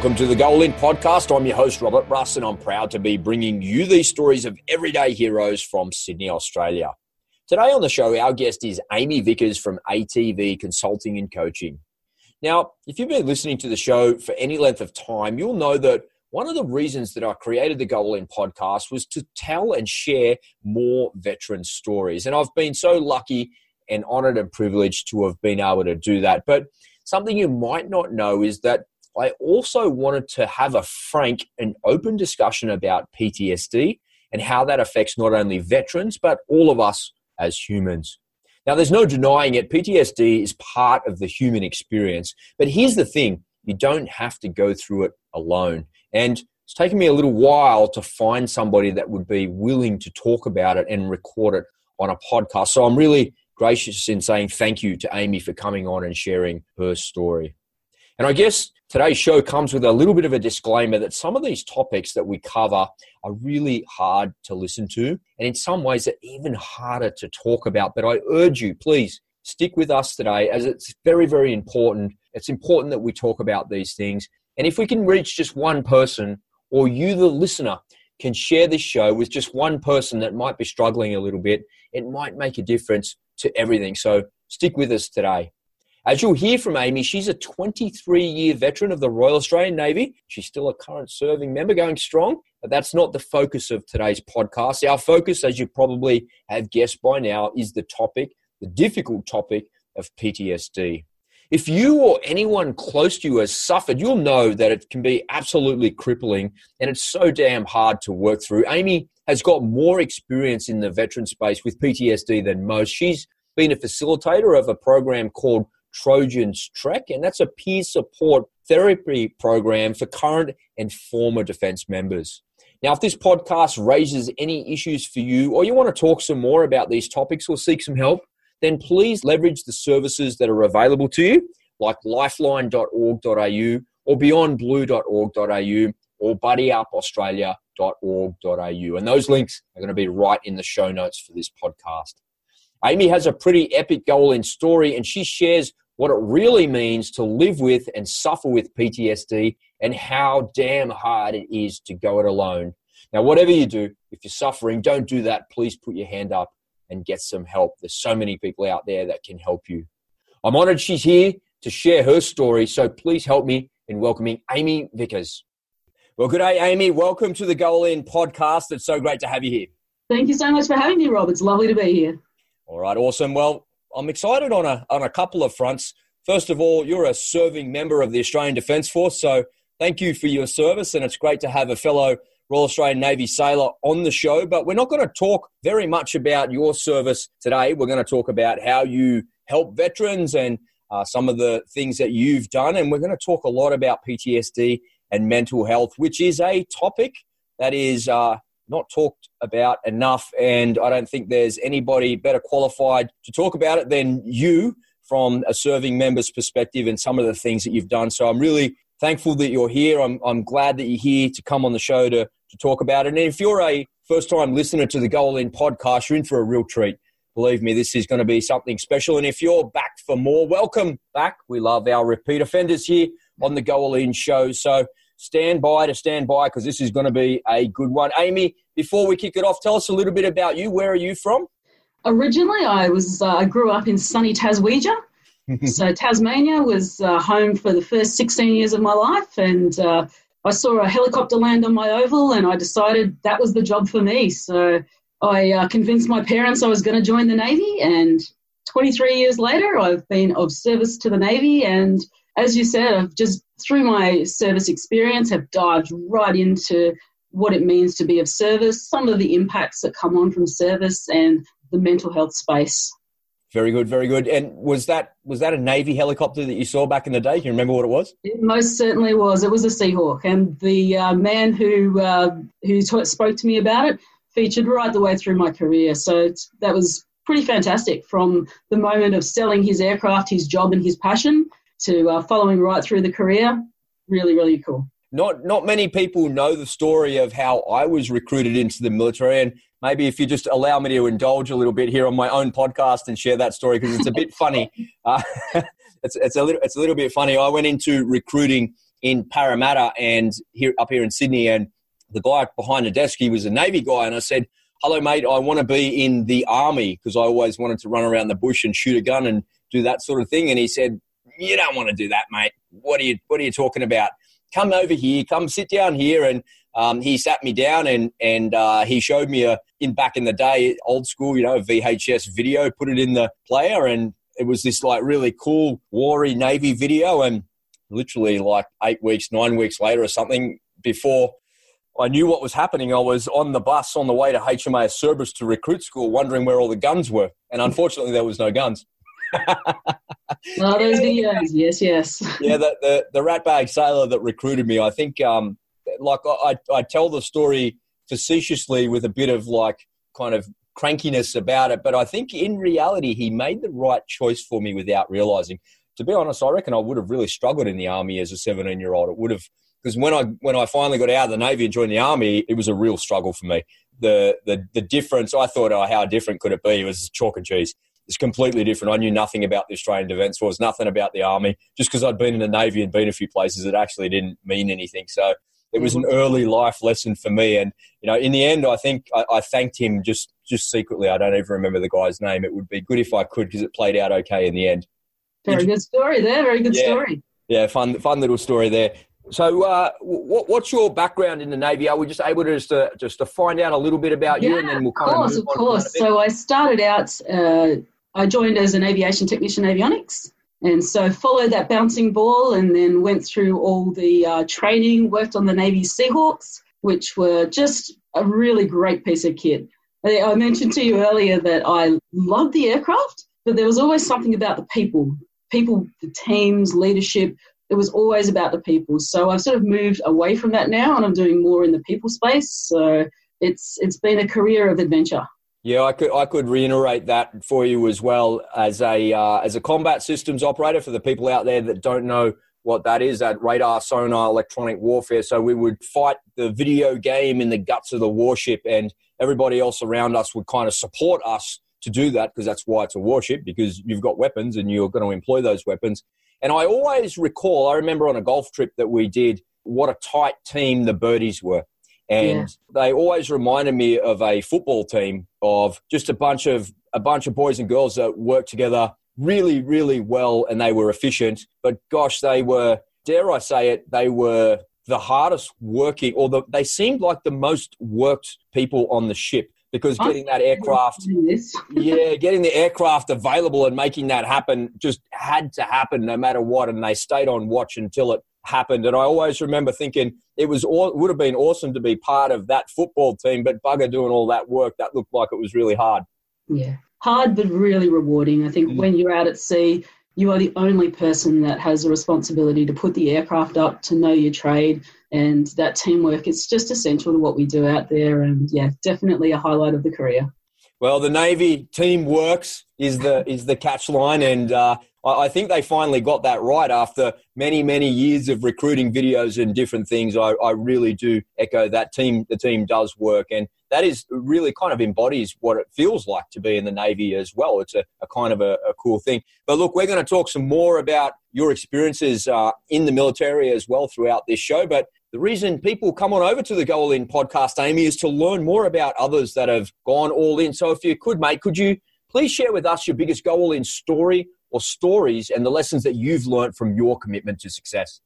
Welcome to the Go All In podcast. I'm your host, Robert Russ, and I'm proud to be bringing you these stories of everyday heroes from Sydney, Australia. Today on the show, our guest is Amy Vickers from ATV Consulting and Coaching. Now, if you've been listening to the show for any length of time, you'll know that one of the reasons that I created the Go All In podcast was to tell and share more veteran stories. And I've been so lucky and honored and privileged to have been able to do that. But something you might not know is that I also wanted to have a frank and open discussion about PTSD and how that affects not only veterans, but all of us as humans. Now, there's no denying it, PTSD is part of the human experience. But here's the thing you don't have to go through it alone. And it's taken me a little while to find somebody that would be willing to talk about it and record it on a podcast. So I'm really gracious in saying thank you to Amy for coming on and sharing her story. And I guess today's show comes with a little bit of a disclaimer that some of these topics that we cover are really hard to listen to, and in some ways, are even harder to talk about. But I urge you, please stick with us today as it's very, very important. It's important that we talk about these things. And if we can reach just one person, or you, the listener, can share this show with just one person that might be struggling a little bit, it might make a difference to everything. So stick with us today. As you'll hear from Amy, she's a 23 year veteran of the Royal Australian Navy. She's still a current serving member going strong, but that's not the focus of today's podcast. Our focus, as you probably have guessed by now, is the topic, the difficult topic of PTSD. If you or anyone close to you has suffered, you'll know that it can be absolutely crippling and it's so damn hard to work through. Amy has got more experience in the veteran space with PTSD than most. She's been a facilitator of a program called Trojans Trek, and that's a peer support therapy program for current and former defense members. Now, if this podcast raises any issues for you or you want to talk some more about these topics or seek some help, then please leverage the services that are available to you, like lifeline.org.au or beyondblue.org.au or buddyupaustralia.org.au. And those links are going to be right in the show notes for this podcast. Amy has a pretty epic goal in story, and she shares what it really means to live with and suffer with PTSD and how damn hard it is to go it alone. Now, whatever you do, if you're suffering, don't do that. Please put your hand up and get some help. There's so many people out there that can help you. I'm honored she's here to share her story, so please help me in welcoming Amy Vickers. Well, good day, Amy. Welcome to the Go All In podcast. It's so great to have you here. Thank you so much for having me, Rob. It's lovely to be here. All right, awesome. Well, I'm excited on a on a couple of fronts. First of all, you're a serving member of the Australian Defence Force, so thank you for your service, and it's great to have a fellow Royal Australian Navy sailor on the show. But we're not going to talk very much about your service today. We're going to talk about how you help veterans and uh, some of the things that you've done, and we're going to talk a lot about PTSD and mental health, which is a topic that is uh, not talked about enough. And I don't think there's anybody better qualified to talk about it than you from a serving member's perspective and some of the things that you've done. So I'm really thankful that you're here. I'm, I'm glad that you're here to come on the show to, to talk about it. And if you're a first time listener to the Go All In podcast, you're in for a real treat. Believe me, this is going to be something special. And if you're back for more, welcome back. We love our repeat offenders here on the Go All In show. So stand by to stand by because this is going to be a good one. Amy, before we kick it off, tell us a little bit about you. Where are you from? Originally, I was uh, I grew up in sunny Taswegia. so Tasmania was uh, home for the first 16 years of my life, and uh, I saw a helicopter land on my oval, and I decided that was the job for me. So I uh, convinced my parents I was going to join the Navy, and 23 years later, I've been of service to the Navy, and as you said, I've just through my service experience have dived right into what it means to be of service, some of the impacts that come on from service, and the mental health space. Very good, very good. And was that was that a Navy helicopter that you saw back in the day? Can you remember what it was? It most certainly was. It was a Seahawk, and the uh, man who uh, who t- spoke to me about it featured right the way through my career. So that was pretty fantastic. From the moment of selling his aircraft, his job, and his passion, to uh, following right through the career. Really, really cool. Not not many people know the story of how I was recruited into the military, and maybe if you just allow me to indulge a little bit here on my own podcast and share that story because it's a bit funny. Uh, it's it's a little it's a little bit funny. I went into recruiting in Parramatta and here up here in Sydney, and the guy behind the desk, he was a Navy guy, and I said, "Hello, mate. I want to be in the army because I always wanted to run around the bush and shoot a gun and do that sort of thing." And he said, "You don't want to do that, mate. What are you What are you talking about? Come over here. Come sit down here." And um, he sat me down and and uh, he showed me a in back in the day old school, you know, VHS video. Put it in the player, and it was this like really cool Wary Navy video, and literally like eight weeks, nine weeks later or something before I knew what was happening. I was on the bus on the way to HMAS Cerberus to recruit school, wondering where all the guns were, and unfortunately, there was no guns. Oh, those videos, yes, yes. yeah, the, the the ratbag sailor that recruited me. I think, um, like I I tell the story facetiously with a bit of like kind of crankiness about it, but I think in reality he made the right choice for me without realizing. To be honest, I reckon I would have really struggled in the army as a 17 year old. It would have because when I when I finally got out of the navy and joined the army, it was a real struggle for me. The the the difference I thought, oh, how different could it be? It was chalk and cheese. It's completely different. I knew nothing about the Australian Defence Force, nothing about the army. Just because I'd been in the navy and been a few places, it actually didn't mean anything. So it was an mm-hmm. early life lesson for me. And you know, in the end, I think I, I thanked him just just secretly. I don't even remember the guy's name. It would be good if I could because it played out okay in the end. Very good story there. Very good yeah. story. Yeah, fun fun little story there. So, uh, what, what's your background in the Navy? Are we just able to just to, just to find out a little bit about yeah, you, and then we'll kind of course, of of course. So, I started out. Uh, I joined as an aviation technician, avionics, and so followed that bouncing ball, and then went through all the uh, training. Worked on the Navy Seahawks, which were just a really great piece of kit. I mentioned to you earlier that I loved the aircraft, but there was always something about the people, people, the teams, leadership it was always about the people. So I've sort of moved away from that now, and I'm doing more in the people space. So it's it's been a career of adventure. Yeah, I could I could reiterate that for you as well as a uh, as a combat systems operator for the people out there that don't know what that is that radar sonar electronic warfare so we would fight the video game in the guts of the warship and everybody else around us would kind of support us to do that because that's why it's a warship because you've got weapons and you're going to employ those weapons and I always recall, I remember on a Gulf trip that we did, what a tight team the birdies were. And yeah. they always reminded me of a football team of just a bunch of a bunch of boys and girls that worked together really, really well and they were efficient. But gosh, they were, dare I say it, they were the hardest working, or the, they seemed like the most worked people on the ship because getting that aircraft, yeah, getting the aircraft available and making that happen just had to happen no matter what. And they stayed on watch until it happened. And I always remember thinking it was all, would have been awesome to be part of that football team, but bugger doing all that work, that looked like it was really hard. Yeah, hard but really rewarding. I think mm. when you're out at sea, you are the only person that has a responsibility to put the aircraft up, to know your trade, and that teamwork is just essential to what we do out there. And yeah, definitely a highlight of the career. Well, the Navy team works is the is the catch line, and uh, I think they finally got that right after many many years of recruiting videos and different things. I, I really do echo that team. The team does work, and that is really kind of embodies what it feels like to be in the Navy as well. It's a, a kind of a, a, cool thing. But look, we're going to talk some more about your experiences uh, in the military as well throughout this show. But the reason people come on over to the Go All In podcast, Amy, is to learn more about others that have gone all in. So if you could, mate, could you please share with us your biggest Go All In story or stories and the lessons that you've learned from your commitment to success?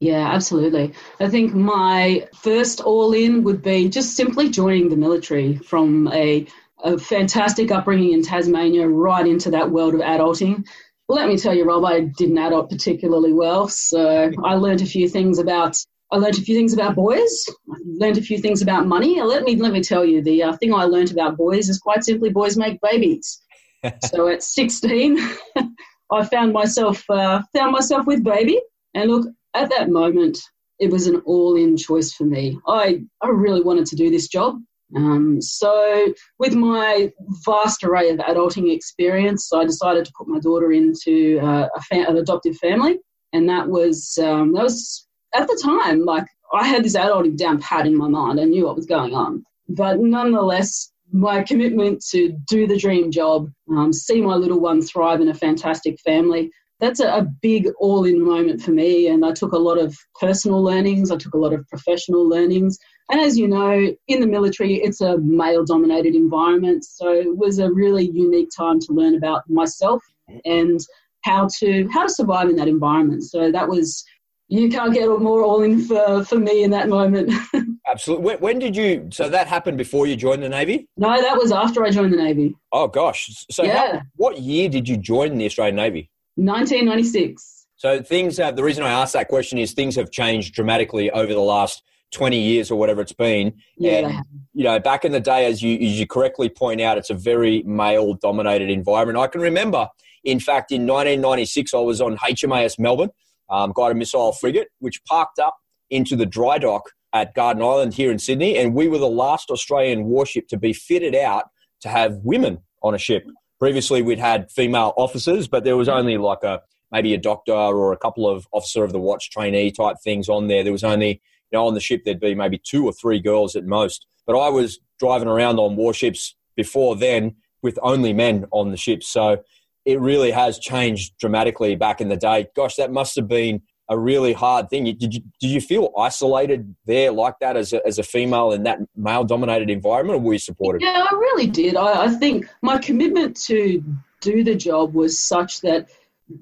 Yeah, absolutely. I think my first all in would be just simply joining the military from a, a fantastic upbringing in Tasmania right into that world of adulting. Let me tell you, Rob, I didn't adult particularly well. So I learned a few things about I learned a few things about boys. I learned a few things about money. Let me let me tell you, the uh, thing I learned about boys is quite simply boys make babies. so at 16, I found myself uh, found myself with baby, and look, at that moment, it was an all in choice for me. I, I really wanted to do this job. Um, so, with my vast array of adulting experience, I decided to put my daughter into uh, an adoptive family, and that was um, that was at the time like I had this adulting down pat in my mind. I knew what was going on, but nonetheless, my commitment to do the dream job, um, see my little one thrive in a fantastic family, that's a, a big all in moment for me. And I took a lot of personal learnings, I took a lot of professional learnings. And as you know, in the military, it's a male dominated environment. So it was a really unique time to learn about myself and how to how to survive in that environment. So that was you can't get more all in for, for me in that moment. Absolutely. When, when, did you? So that happened before you joined the Navy? No, that was after I joined the Navy. Oh gosh. So yeah. How, what year did you join the Australian Navy? 1996. So things have. The reason I asked that question is things have changed dramatically over the last 20 years or whatever it's been. Yeah, and, you know, back in the day, as you, as you correctly point out, it's a very male dominated environment. I can remember, in fact, in 1996, I was on HMAS Melbourne, um, guided missile frigate, which parked up into the dry dock at Garden Island here in Sydney. And we were the last Australian warship to be fitted out to have women on a ship. Previously, we'd had female officers, but there was only like a maybe a doctor or a couple of officer of the watch trainee type things on there. There was only you know, on the ship there'd be maybe two or three girls at most. But I was driving around on warships before then with only men on the ship. So it really has changed dramatically back in the day. Gosh, that must have been a really hard thing. Did you, did you feel isolated there like that as a, as a female in that male dominated environment, or were you supported? Yeah, I really did. I, I think my commitment to do the job was such that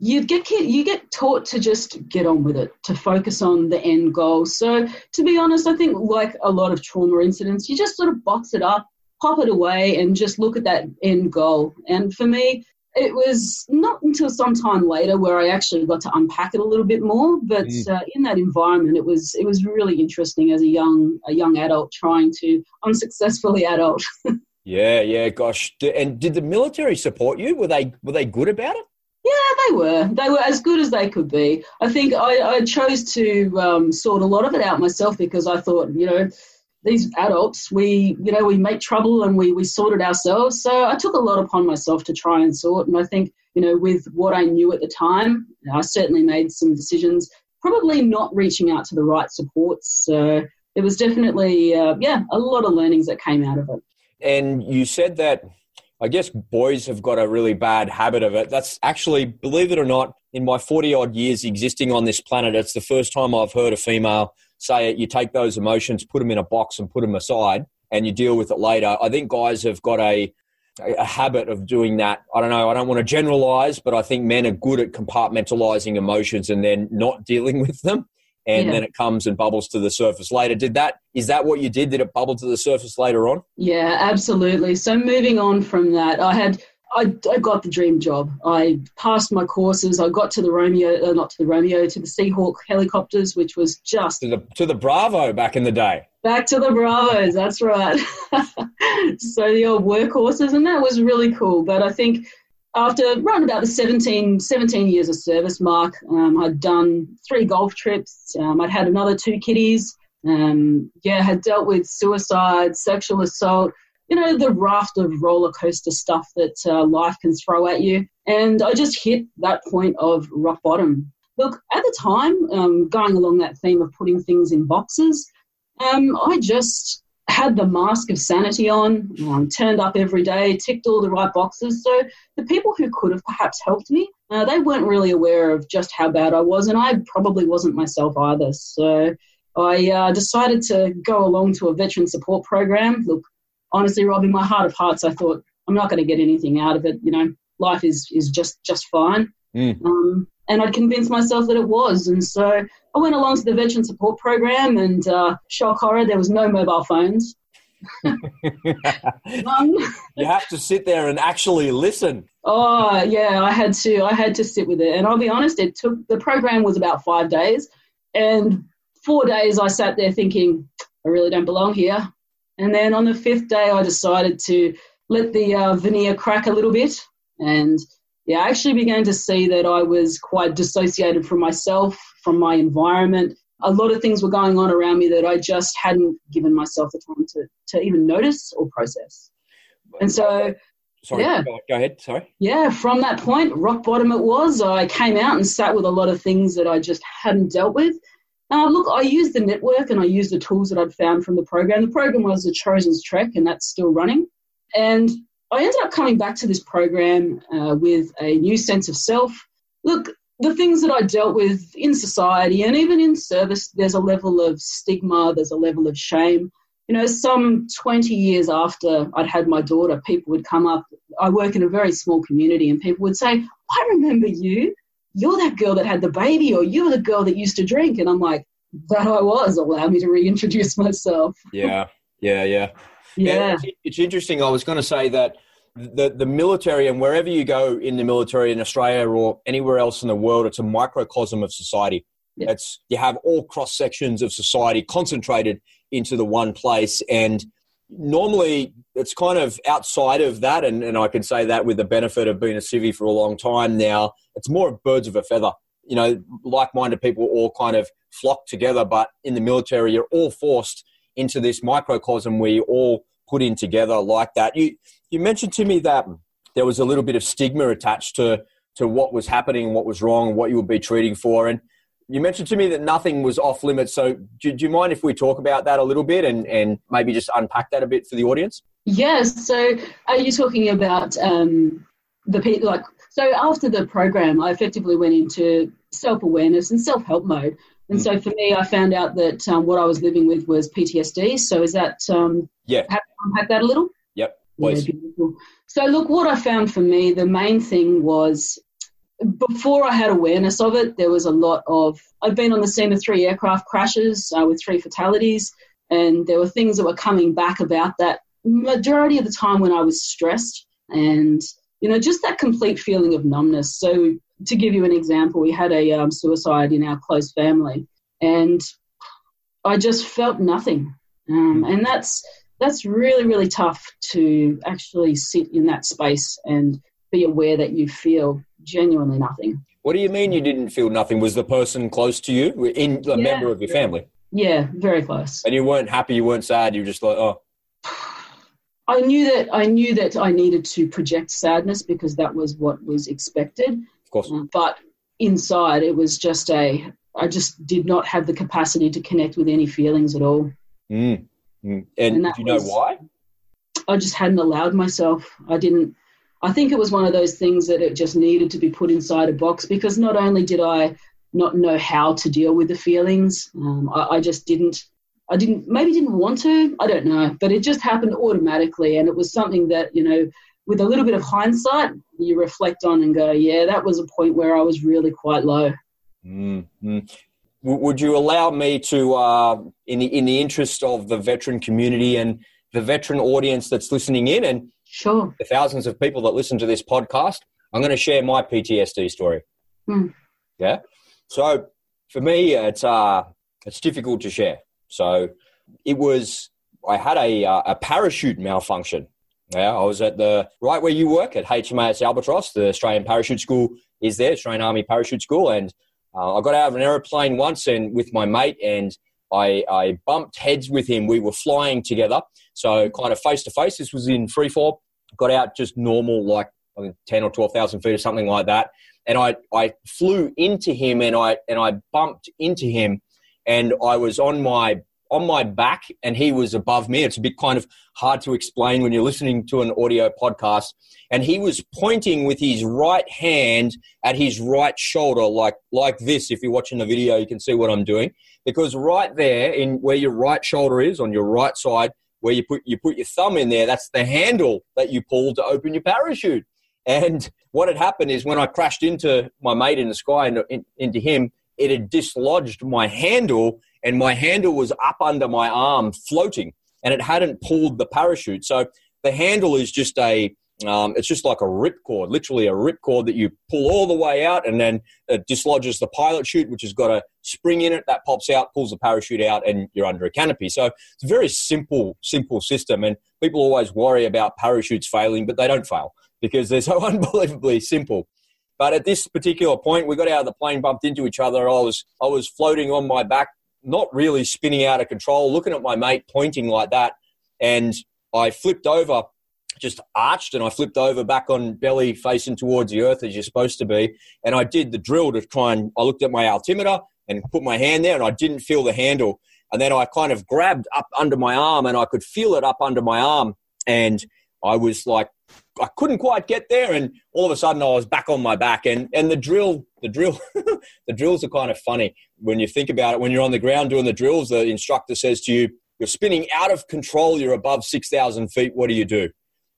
you get you get taught to just get on with it, to focus on the end goal. So to be honest, I think like a lot of trauma incidents, you just sort of box it up, pop it away, and just look at that end goal. And for me, it was not until some time later where I actually got to unpack it a little bit more. But mm. uh, in that environment, it was it was really interesting as a young a young adult trying to unsuccessfully adult. yeah, yeah, gosh. And did the military support you? Were they were they good about it? Yeah, they were. They were as good as they could be. I think I, I chose to um, sort a lot of it out myself because I thought, you know, these adults, we, you know, we make trouble and we, we sort it ourselves. So I took a lot upon myself to try and sort. And I think, you know, with what I knew at the time, I certainly made some decisions, probably not reaching out to the right supports. So it was definitely, uh, yeah, a lot of learnings that came out of it. And you said that I guess boys have got a really bad habit of it. That's actually, believe it or not, in my 40 odd years existing on this planet, it's the first time I've heard a female say it. You take those emotions, put them in a box, and put them aside, and you deal with it later. I think guys have got a a habit of doing that. I don't know. I don't want to generalize, but I think men are good at compartmentalizing emotions and then not dealing with them and yeah. then it comes and bubbles to the surface later. Did that is that what you did? Did it bubble to the surface later on? Yeah, absolutely. So moving on from that, I had I, I got the dream job. I passed my courses. I got to the Romeo, uh, not to the Romeo, to the Seahawk helicopters, which was just to the to the Bravo back in the day. Back to the Bravos, that's right. so the old workhorses, and that was really cool. But I think after around about the 17, 17 years of service mark, um, I'd done three Gulf trips. Um, I'd had another two kiddies. Um, yeah, had dealt with suicide, sexual assault, you know, the raft of roller coaster stuff that uh, life can throw at you. And I just hit that point of rock bottom. Look, at the time, um, going along that theme of putting things in boxes, um, I just had the mask of sanity on, um, turned up every day, ticked all the right boxes. So the people who could have perhaps helped me, uh, they weren't really aware of just how bad I was, and I probably wasn't myself either. So I uh, decided to go along to a veteran support program. Look, honestly, Rob, in my heart of hearts, I thought I'm not going to get anything out of it. You know, life is is just just fine. Mm. Um, and I'd convinced myself that it was. And so I went along to the veteran support program, and uh, shock horror, there was no mobile phones. um, you have to sit there and actually listen. Oh yeah, I had to. I had to sit with it, and I'll be honest. It took the program was about five days, and four days I sat there thinking, I really don't belong here. And then on the fifth day, I decided to let the uh, veneer crack a little bit, and yeah, I actually began to see that I was quite dissociated from myself, from my environment. A lot of things were going on around me that I just hadn't given myself the time to, to even notice or process. And so, Sorry, yeah. go ahead. Sorry. Yeah, from that point, rock bottom it was. I came out and sat with a lot of things that I just hadn't dealt with. Uh, look, I used the network and I used the tools that I'd found from the program. The program was the Trojan's Trek, and that's still running. And I ended up coming back to this program uh, with a new sense of self. Look, the things that I dealt with in society and even in service, there's a level of stigma, there's a level of shame. You know, some 20 years after I'd had my daughter, people would come up. I work in a very small community, and people would say, I remember you. You're that girl that had the baby, or you're the girl that used to drink. And I'm like, that I was. Allow me to reintroduce myself. Yeah, yeah, yeah. Yeah. yeah it's, it's interesting. I was going to say that the the military and wherever you go in the military in Australia or anywhere else in the world, it's a microcosm of society. Yeah. It's you have all cross sections of society concentrated into the one place, and normally it's kind of outside of that. And, and I can say that with the benefit of being a civvy for a long time now, it's more birds of a feather. You know, like-minded people all kind of flock together, but in the military, you're all forced into this microcosm where you all put in together like that. You you mentioned to me that there was a little bit of stigma attached to to what was happening, and what was wrong, and what you would be treating for. And you mentioned to me that nothing was off limits. So do, do you mind if we talk about that a little bit and, and maybe just unpack that a bit for the audience? Yes. So are you talking about um, the people like so after the program, I effectively went into self awareness and self help mode. And mm. so for me, I found out that um, what I was living with was PTSD. So is that um, yeah? Have unpack that a little? Yep. Please. Yeah, so look, what I found for me, the main thing was before I had awareness of it, there was a lot of. I've been on the scene of three aircraft crashes uh, with three fatalities, and there were things that were coming back about that majority of the time when I was stressed and you know just that complete feeling of numbness. So to give you an example, we had a um, suicide in our close family, and I just felt nothing, um, and that's that's really really tough to actually sit in that space and be aware that you feel genuinely nothing. What do you mean you didn't feel nothing? Was the person close to you, in a yeah, member of your family? Yeah, very close. And you weren't happy, you weren't sad, you were just like, oh. I knew that I knew that I needed to project sadness because that was what was expected. Of course. Uh, but inside, it was just a. I just did not have the capacity to connect with any feelings at all. Mm. Mm. And, and do you know was, why? I just hadn't allowed myself. I didn't. I think it was one of those things that it just needed to be put inside a box because not only did I not know how to deal with the feelings, um, I, I just didn't. I didn't maybe didn't want to. I don't know, but it just happened automatically, and it was something that you know, with a little bit of hindsight, you reflect on and go, yeah, that was a point where I was really quite low. Mm-hmm. Would you allow me to, uh, in the in the interest of the veteran community and the veteran audience that's listening in, and sure, the thousands of people that listen to this podcast, I'm going to share my PTSD story. Mm. Yeah. So for me, it's uh, it's difficult to share. So it was I had a uh, a parachute malfunction. Yeah, I was at the right where you work at HMAS Albatross. The Australian Parachute School is there, Australian Army Parachute School, and uh, I got out of an aeroplane once and with my mate, and I, I bumped heads with him. We were flying together, so kind of face to face. This was in free fall. Got out just normal, like I think ten or twelve thousand feet or something like that, and I I flew into him and I and I bumped into him, and I was on my on my back and he was above me. It's a bit kind of hard to explain when you're listening to an audio podcast. And he was pointing with his right hand at his right shoulder, like, like this. If you're watching the video, you can see what I'm doing. Because right there, in where your right shoulder is, on your right side, where you put, you put your thumb in there, that's the handle that you pull to open your parachute. And what had happened is when I crashed into my mate in the sky and in, into him, it had dislodged my handle and my handle was up under my arm floating and it hadn't pulled the parachute. So the handle is just a, um, it's just like a ripcord, literally a ripcord that you pull all the way out and then it dislodges the pilot chute, which has got a spring in it that pops out, pulls the parachute out, and you're under a canopy. So it's a very simple, simple system. And people always worry about parachutes failing, but they don't fail because they're so unbelievably simple. But at this particular point, we got out of the plane, bumped into each other. I was I was floating on my back, not really spinning out of control, looking at my mate pointing like that, and I flipped over, just arched, and I flipped over back on belly, facing towards the earth as you're supposed to be. And I did the drill to try and I looked at my altimeter and put my hand there, and I didn't feel the handle. And then I kind of grabbed up under my arm, and I could feel it up under my arm, and I was like I couldn't quite get there, and all of a sudden I was back on my back. And and the drill, the drill, the drills are kind of funny when you think about it. When you're on the ground doing the drills, the instructor says to you, "You're spinning out of control. You're above six thousand feet. What do you do?"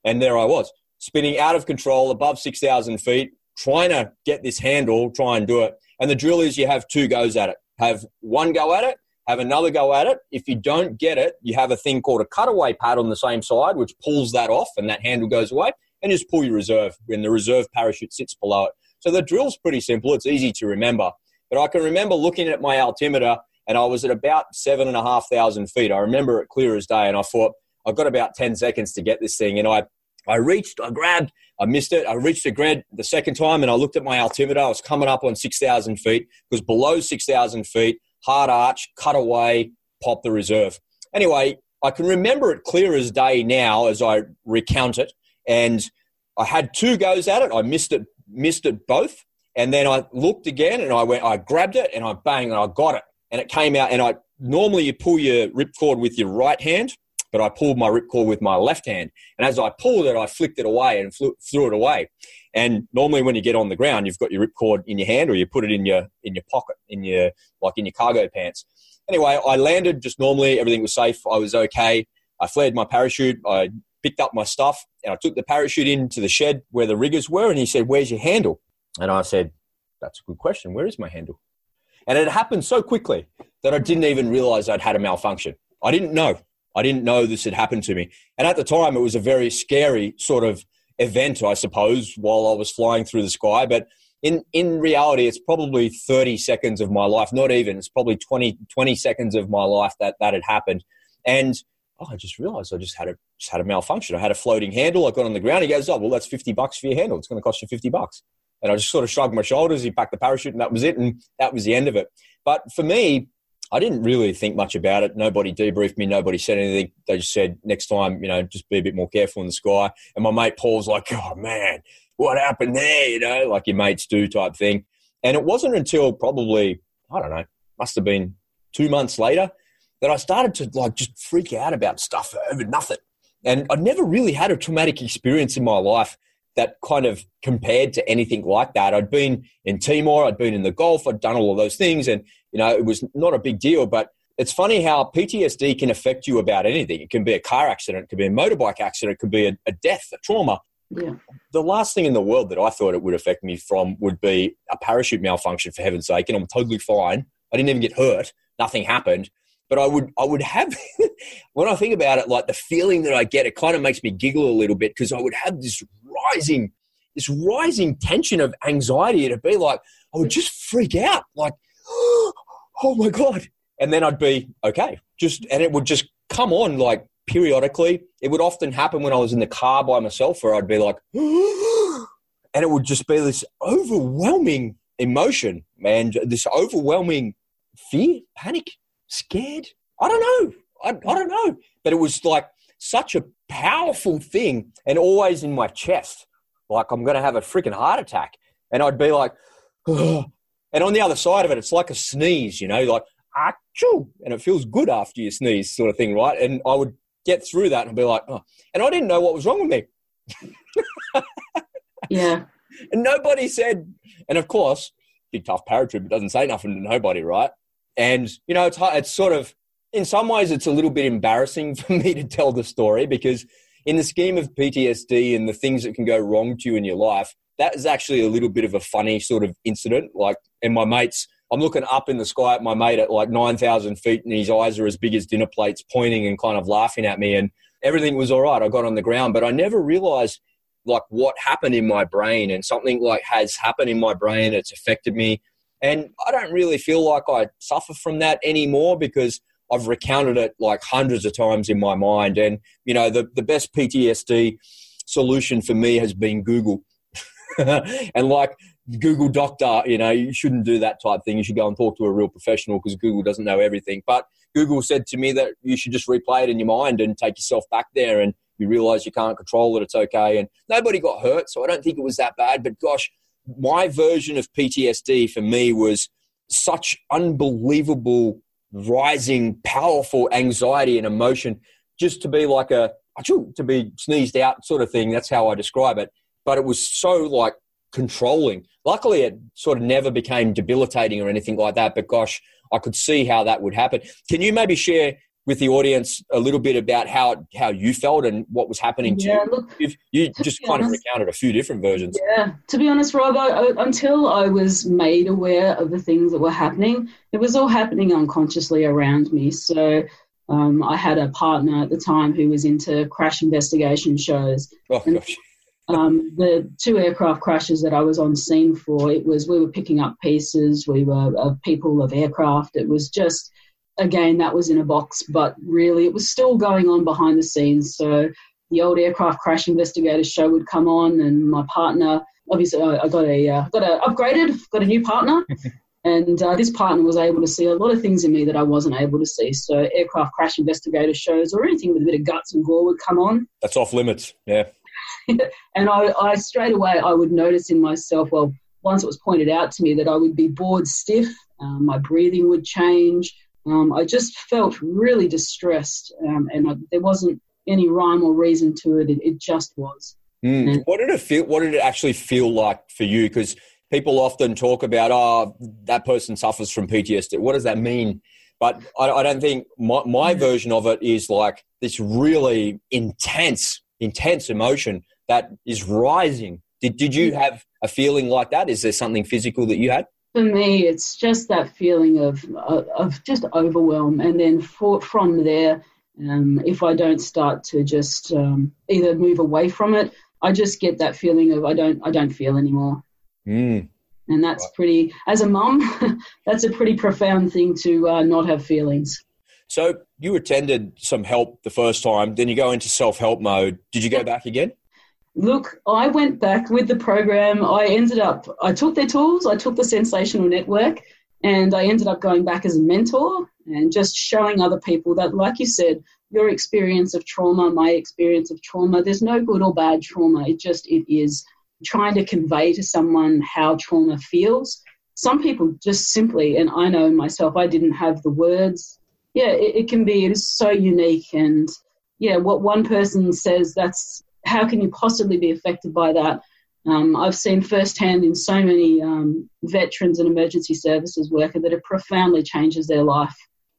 And there I was, spinning out of control, above six thousand feet, trying to get this handle, try and do it. And the drill is you have two goes at it. Have one go at it, have another go at it. If you don't get it, you have a thing called a cutaway pad on the same side, which pulls that off and that handle goes away and just pull your reserve when the reserve parachute sits below it. So the drill's pretty simple. It's easy to remember. But I can remember looking at my altimeter and I was at about seven and a half thousand feet. I remember it clear as day and I thought, I've got about 10 seconds to get this thing. And I, I reached, I grabbed, I missed it. I reached the grid the second time and I looked at my altimeter. I was coming up on 6,000 feet. Was below 6,000 feet, hard arch, cut away, pop the reserve. Anyway, I can remember it clear as day now as I recount it and I had two goes at it. I missed it, missed it both, and then I looked again and I went, I grabbed it and I bang and I got it, and it came out. And I normally you pull your ripcord with your right hand, but I pulled my ripcord with my left hand, and as I pulled it, I flicked it away and flew, threw it away. And normally when you get on the ground, you've got your ripcord in your hand or you put it in your in your pocket in your like in your cargo pants. Anyway, I landed just normally. Everything was safe. I was okay. I flared my parachute. I picked up my stuff and I took the parachute into the shed where the riggers were. And he said, Where's your handle? And I said, That's a good question. Where is my handle? And it happened so quickly that I didn't even realize I'd had a malfunction. I didn't know. I didn't know this had happened to me. And at the time, it was a very scary sort of event, I suppose, while I was flying through the sky. But in, in reality, it's probably 30 seconds of my life, not even. It's probably 20, 20 seconds of my life that that had happened. And oh, I just realized I just had a just had a malfunction. I had a floating handle. I got on the ground. He goes, oh, well, that's 50 bucks for your handle. It's going to cost you 50 bucks. And I just sort of shrugged my shoulders. He packed the parachute and that was it. And that was the end of it. But for me, I didn't really think much about it. Nobody debriefed me. Nobody said anything. They just said, next time, you know, just be a bit more careful in the sky. And my mate Paul's like, oh, man, what happened there? You know, like your mates do type thing. And it wasn't until probably, I don't know, must have been two months later that I started to like just freak out about stuff over nothing. And I'd never really had a traumatic experience in my life that kind of compared to anything like that. I'd been in Timor, I'd been in the Gulf, I'd done all of those things, and you know it was not a big deal. But it's funny how PTSD can affect you about anything. It can be a car accident, it could be a motorbike accident, it could be a, a death, a trauma. Yeah. The last thing in the world that I thought it would affect me from would be a parachute malfunction, for heaven's sake, and I'm totally fine. I didn't even get hurt. Nothing happened but I would I would have when I think about it, like the feeling that I get, it kind of makes me giggle a little bit because I would have this rising this rising tension of anxiety. It'd be like I would just freak out, like oh my god, and then I'd be okay, just and it would just come on like periodically. It would often happen when I was in the car by myself, where I'd be like, and it would just be this overwhelming emotion, man, this overwhelming fear, panic scared. I don't know. I, I don't know. But it was like such a powerful thing and always in my chest. Like I'm going to have a freaking heart attack. And I'd be like, Ugh. Oh, and on the other side of it, it's like a sneeze, you know, like, ah, achoo, and it feels good after you sneeze, sort of thing, right? And I would get through that and be like, oh. And I didn't know what was wrong with me. yeah. And nobody said, and of course, big tough paratrooper doesn't say nothing to nobody, right? And, you know, it's, it's sort of, in some ways, it's a little bit embarrassing for me to tell the story because, in the scheme of PTSD and the things that can go wrong to you in your life, that is actually a little bit of a funny sort of incident. Like, and my mates, I'm looking up in the sky at my mate at like 9,000 feet, and his eyes are as big as dinner plates, pointing and kind of laughing at me. And everything was all right. I got on the ground, but I never realized like what happened in my brain and something like has happened in my brain. It's affected me. And I don't really feel like I suffer from that anymore because I've recounted it like hundreds of times in my mind. And, you know, the, the best PTSD solution for me has been Google. and like Google Doctor, you know, you shouldn't do that type thing. You should go and talk to a real professional because Google doesn't know everything. But Google said to me that you should just replay it in your mind and take yourself back there and you realize you can't control it. It's okay. And nobody got hurt. So I don't think it was that bad. But gosh, my version of PTSD for me was such unbelievable, rising, powerful anxiety and emotion just to be like a, to be sneezed out sort of thing. That's how I describe it. But it was so like controlling. Luckily, it sort of never became debilitating or anything like that. But gosh, I could see how that would happen. Can you maybe share with the audience a little bit about how how you felt and what was happening to yeah, you? Look, You've, you just kind honest, of recounted a few different versions. Yeah, to be honest, Rob, I, I, until I was made aware of the things that were happening, it was all happening unconsciously around me. So. Um, I had a partner at the time who was into crash investigation shows. Oh, gosh um, the two aircraft crashes that I was on scene for, it was we were picking up pieces, we were uh, people of aircraft. It was just, again, that was in a box, but really it was still going on behind the scenes. So the old aircraft crash investigator show would come on, and my partner, obviously, I, I got a uh, got a upgraded, got a new partner. And uh, this partner was able to see a lot of things in me that I wasn't able to see. So, aircraft crash investigator shows or anything with a bit of guts and gore would come on. That's off limits, yeah. and I, I straight away I would notice in myself. Well, once it was pointed out to me that I would be bored stiff, um, my breathing would change. Um, I just felt really distressed, um, and I, there wasn't any rhyme or reason to it. It, it just was. Mm. What did it feel? What did it actually feel like for you? Because people often talk about, oh, that person suffers from PTSD. What does that mean? But I, I don't think my, my mm. version of it is like this really intense intense emotion that is rising. Did, did you have a feeling like that? Is there something physical that you had? For me, it's just that feeling of, of just overwhelm. And then for, from there, um, if I don't start to just um, either move away from it, I just get that feeling of I don't I don't feel anymore. Mm. And that's pretty, as a mum, that's a pretty profound thing to uh, not have feelings. So you attended some help the first time, then you go into self help mode. Did you go back again? Look, I went back with the program. I ended up, I took their tools, I took the sensational network, and I ended up going back as a mentor and just showing other people that, like you said, your experience of trauma, my experience of trauma, there's no good or bad trauma. It just, it is trying to convey to someone how trauma feels. Some people just simply, and I know myself, I didn't have the words yeah, it, it can be. It is so unique, and yeah, what one person says, that's how can you possibly be affected by that? Um, I've seen firsthand in so many um, veterans and emergency services worker that it profoundly changes their life.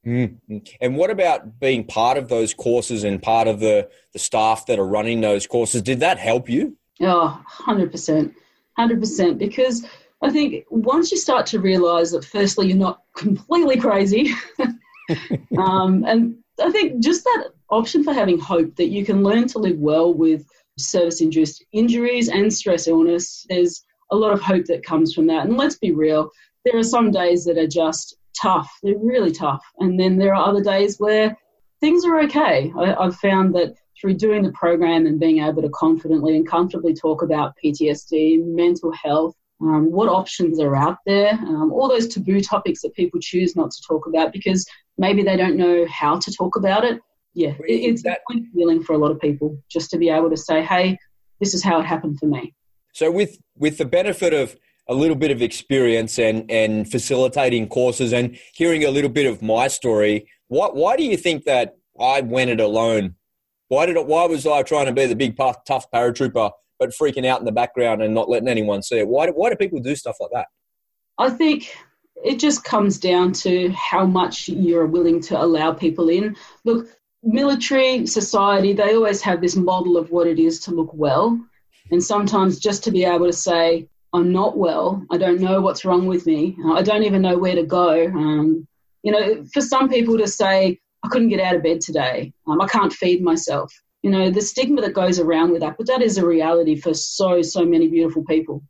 Mm-hmm. And what about being part of those courses and part of the, the staff that are running those courses? Did that help you? Oh, 100%. 100%. Because I think once you start to realize that, firstly, you're not completely crazy, um, and I think just that option for having hope that you can learn to live well with service induced injuries and stress illness, there's a lot of hope that comes from that. And let's be real, there are some days that are just tough, they're really tough. And then there are other days where things are okay. I, I've found that through doing the program and being able to confidently and comfortably talk about PTSD, mental health, um, what options are out there, um, all those taboo topics that people choose not to talk about because maybe they don't know how to talk about it. Yeah, it, it's that feeling for a lot of people just to be able to say, "Hey, this is how it happened for me." So, with with the benefit of a little bit of experience and and facilitating courses and hearing a little bit of my story, why why do you think that I went it alone? Why did it, why was I trying to be the big tough paratrooper but freaking out in the background and not letting anyone see it. Why do, why do people do stuff like that? I think it just comes down to how much you're willing to allow people in. Look, military society, they always have this model of what it is to look well. And sometimes just to be able to say, I'm not well, I don't know what's wrong with me, I don't even know where to go. Um, you know, for some people to say, I couldn't get out of bed today, um, I can't feed myself you know the stigma that goes around with that but that is a reality for so so many beautiful people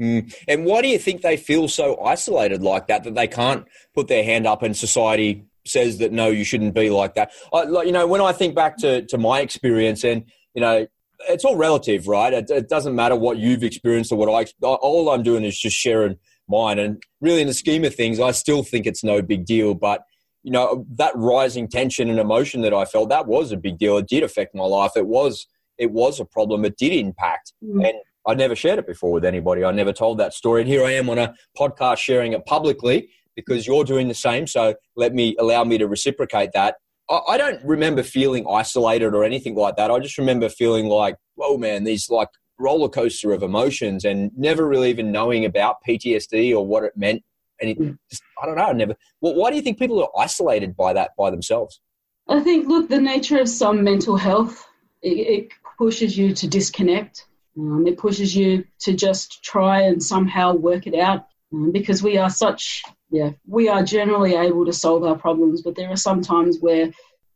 mm. and why do you think they feel so isolated like that that they can't put their hand up and society says that no you shouldn't be like that I, like, you know when i think back to, to my experience and you know it's all relative right it, it doesn't matter what you've experienced or what i all i'm doing is just sharing mine and really in the scheme of things i still think it's no big deal but you know that rising tension and emotion that I felt that was a big deal. It did affect my life. It was it was a problem. It did impact, mm. and I never shared it before with anybody. I never told that story, and here I am on a podcast sharing it publicly because you're doing the same. So let me allow me to reciprocate that. I don't remember feeling isolated or anything like that. I just remember feeling like, whoa, man, these like roller coaster of emotions and never really even knowing about PTSD or what it meant. And it mm. just, I don't know, I never. Well, why do you think people are isolated by that by themselves? I think, look, the nature of some mental health, it, it pushes you to disconnect. Um, it pushes you to just try and somehow work it out um, because we are such, yeah, we are generally able to solve our problems, but there are some times where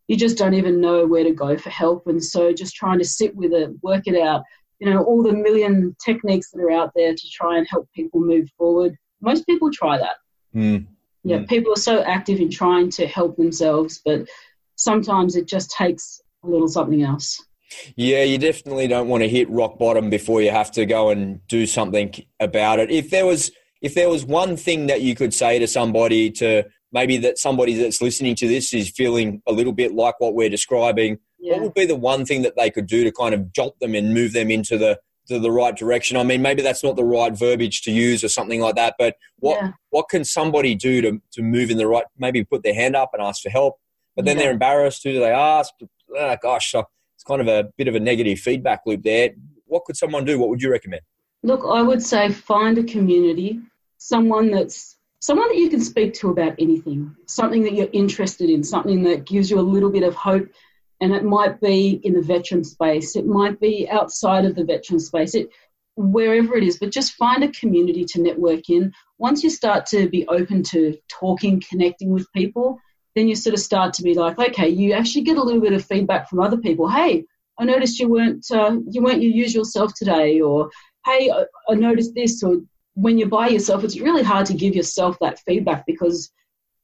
you just don't even know where to go for help. And so just trying to sit with it, work it out, you know, all the million techniques that are out there to try and help people move forward. Most people try that. Mm. Yeah, mm. people are so active in trying to help themselves, but sometimes it just takes a little something else. Yeah, you definitely don't want to hit rock bottom before you have to go and do something about it. If there was if there was one thing that you could say to somebody to maybe that somebody that's listening to this is feeling a little bit like what we're describing, yeah. what would be the one thing that they could do to kind of jolt them and move them into the to the right direction? I mean, maybe that's not the right verbiage to use or something like that, but what yeah. what can somebody do to to move in the right? Maybe put their hand up and ask for help, but then yeah. they're embarrassed. Who do they ask? Oh, gosh, it's kind of a bit of a negative feedback loop there. What could someone do? What would you recommend? Look, I would say find a community, someone that's someone that you can speak to about anything, something that you're interested in, something that gives you a little bit of hope. And it might be in the veteran space, it might be outside of the veteran space, it wherever it is, but just find a community to network in. Once you start to be open to talking, connecting with people, then you sort of start to be like, okay, you actually get a little bit of feedback from other people. Hey, I noticed you weren't uh, you weren't your usual self today, or hey, I, I noticed this, or when you're by yourself, it's really hard to give yourself that feedback because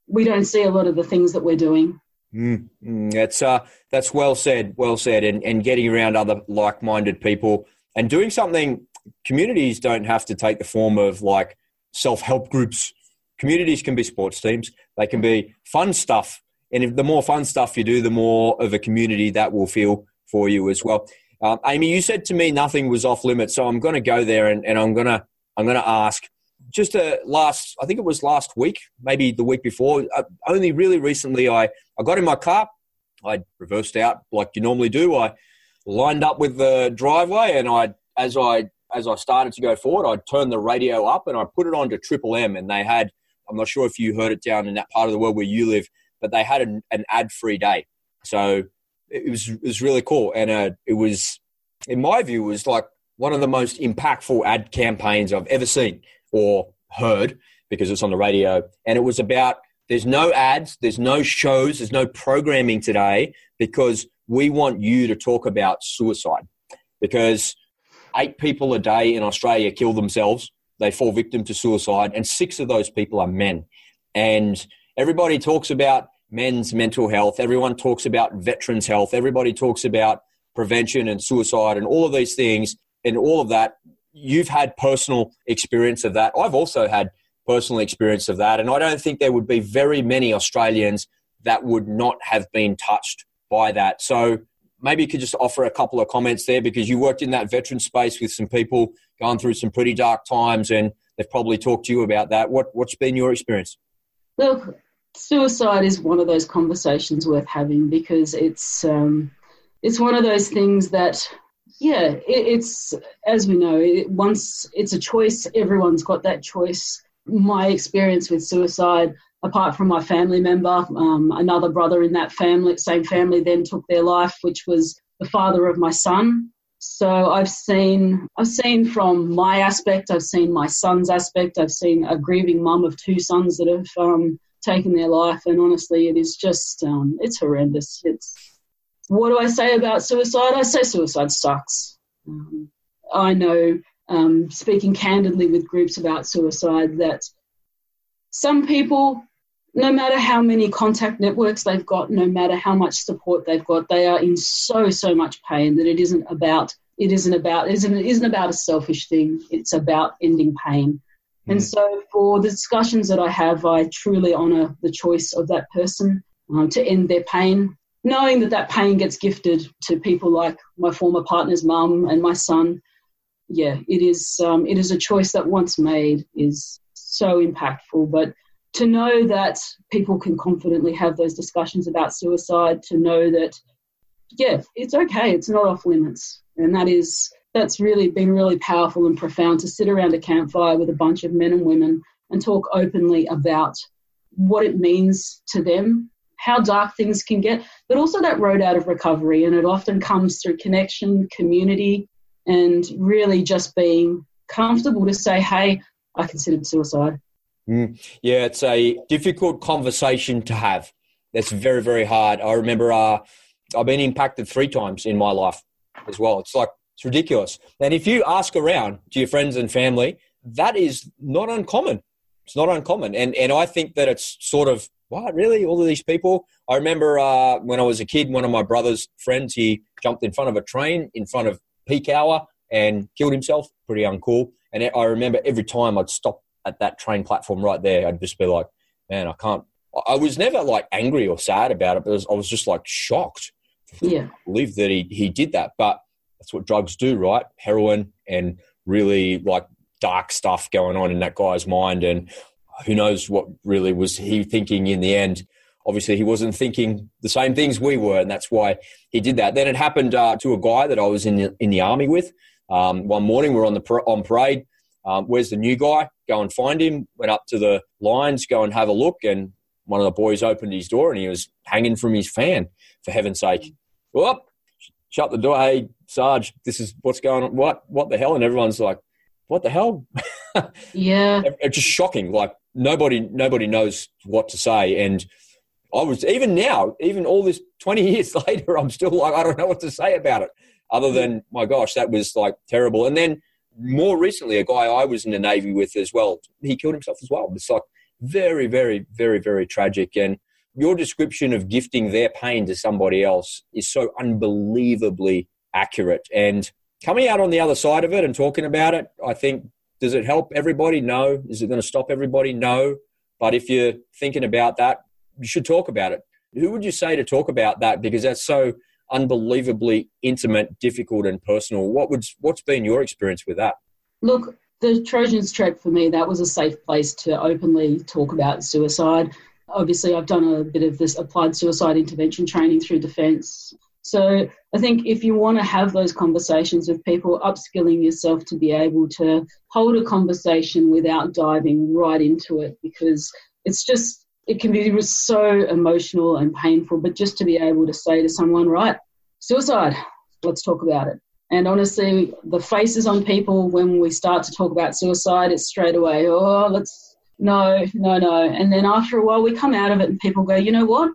we don't see a lot of the things that we're doing. Mm, mm, that's uh, that's well said, well said, and and getting around other like-minded people and doing something. Communities don't have to take the form of like self-help groups communities can be sports teams, they can be fun stuff. And if the more fun stuff you do, the more of a community that will feel for you as well. Um, Amy, you said to me nothing was off limits, so I'm going to go there and, and I'm going to I'm going to ask. Just a last, I think it was last week, maybe the week before. Uh, only really recently, I I got in my car, I reversed out like you normally do. I lined up with the driveway, and I as I as I started to go forward, I turned the radio up and I put it on to Triple M, and they had I'm not sure if you heard it down in that part of the world where you live, but they had an, an ad free day. So it was, it was really cool. And uh, it was, in my view, was like one of the most impactful ad campaigns I've ever seen or heard because it's on the radio. And it was about there's no ads, there's no shows, there's no programming today because we want you to talk about suicide. Because eight people a day in Australia kill themselves they fall victim to suicide, and six of those people are men. And everybody talks about men's mental health, everyone talks about veterans' health, everybody talks about prevention and suicide and all of these things, and all of that. You've had personal experience of that. I've also had personal experience of that, and I don't think there would be very many Australians that would not have been touched by that. So maybe you could just offer a couple of comments there because you worked in that veteran space with some people going through some pretty dark times and they've probably talked to you about that. What, what's been your experience? Look, suicide is one of those conversations worth having because it's, um, it's one of those things that, yeah, it, it's, as we know, it, once it's a choice, everyone's got that choice. My experience with suicide apart from my family member. Um, another brother in that family, same family, then took their life, which was the father of my son. So I've seen, I've seen from my aspect, I've seen my son's aspect, I've seen a grieving mum of two sons that have um, taken their life, and honestly, it is just, um, it's horrendous. It's what do I say about suicide? I say suicide sucks. Um, I know, um, speaking candidly with groups about suicide, that some people no matter how many contact networks they've got, no matter how much support they've got, they are in so so much pain that it isn't about it isn't about it isn't, it isn't about a selfish thing. It's about ending pain. Mm. And so, for the discussions that I have, I truly honour the choice of that person um, to end their pain, knowing that that pain gets gifted to people like my former partner's mum and my son. Yeah, it is. Um, it is a choice that once made is so impactful, but to know that people can confidently have those discussions about suicide, to know that, yeah, it's okay, it's not off limits. And that is, that's really been really powerful and profound to sit around a campfire with a bunch of men and women and talk openly about what it means to them, how dark things can get, but also that road out of recovery. And it often comes through connection, community, and really just being comfortable to say, hey, I considered suicide. Mm. Yeah, it's a difficult conversation to have. That's very, very hard. I remember uh, I've been impacted three times in my life as well. It's like, it's ridiculous. And if you ask around to your friends and family, that is not uncommon. It's not uncommon. And, and I think that it's sort of, what, really? All of these people? I remember uh, when I was a kid, one of my brother's friends, he jumped in front of a train in front of peak hour and killed himself. Pretty uncool. And I remember every time I'd stop at that train platform right there, I'd just be like, man, I can't. I was never like angry or sad about it, but I was, I was just like shocked. Yeah. I believe that he, he did that. But that's what drugs do, right? Heroin and really like dark stuff going on in that guy's mind. And who knows what really was he thinking in the end. Obviously, he wasn't thinking the same things we were, and that's why he did that. Then it happened uh, to a guy that I was in the, in the army with. Um, one morning, we we're on the on parade. Um, where's the new guy? Go and find him. Went up to the lines, go and have a look. And one of the boys opened his door and he was hanging from his fan, for heaven's sake. Whoop, shut the door. Hey, Sarge, this is what's going on. What, what the hell? And everyone's like, what the hell? yeah. It's just shocking. Like nobody, nobody knows what to say. And I was, even now, even all this 20 years later, I'm still like, I don't know what to say about it other than, my gosh, that was like terrible. And then, more recently, a guy I was in the Navy with as well, he killed himself as well. It's like very, very, very, very tragic. And your description of gifting their pain to somebody else is so unbelievably accurate. And coming out on the other side of it and talking about it, I think, does it help everybody? No. Is it going to stop everybody? No. But if you're thinking about that, you should talk about it. Who would you say to talk about that? Because that's so unbelievably intimate, difficult, and personal. What would what's been your experience with that? Look, the Trojan's Trek for me that was a safe place to openly talk about suicide. Obviously, I've done a bit of this applied suicide intervention training through defence. So I think if you want to have those conversations with people, upskilling yourself to be able to hold a conversation without diving right into it, because it's just it can be so emotional and painful, but just to be able to say to someone, right, suicide, let's talk about it. And honestly, the faces on people when we start to talk about suicide, it's straight away, oh, let's, no, no, no. And then after a while, we come out of it and people go, you know what?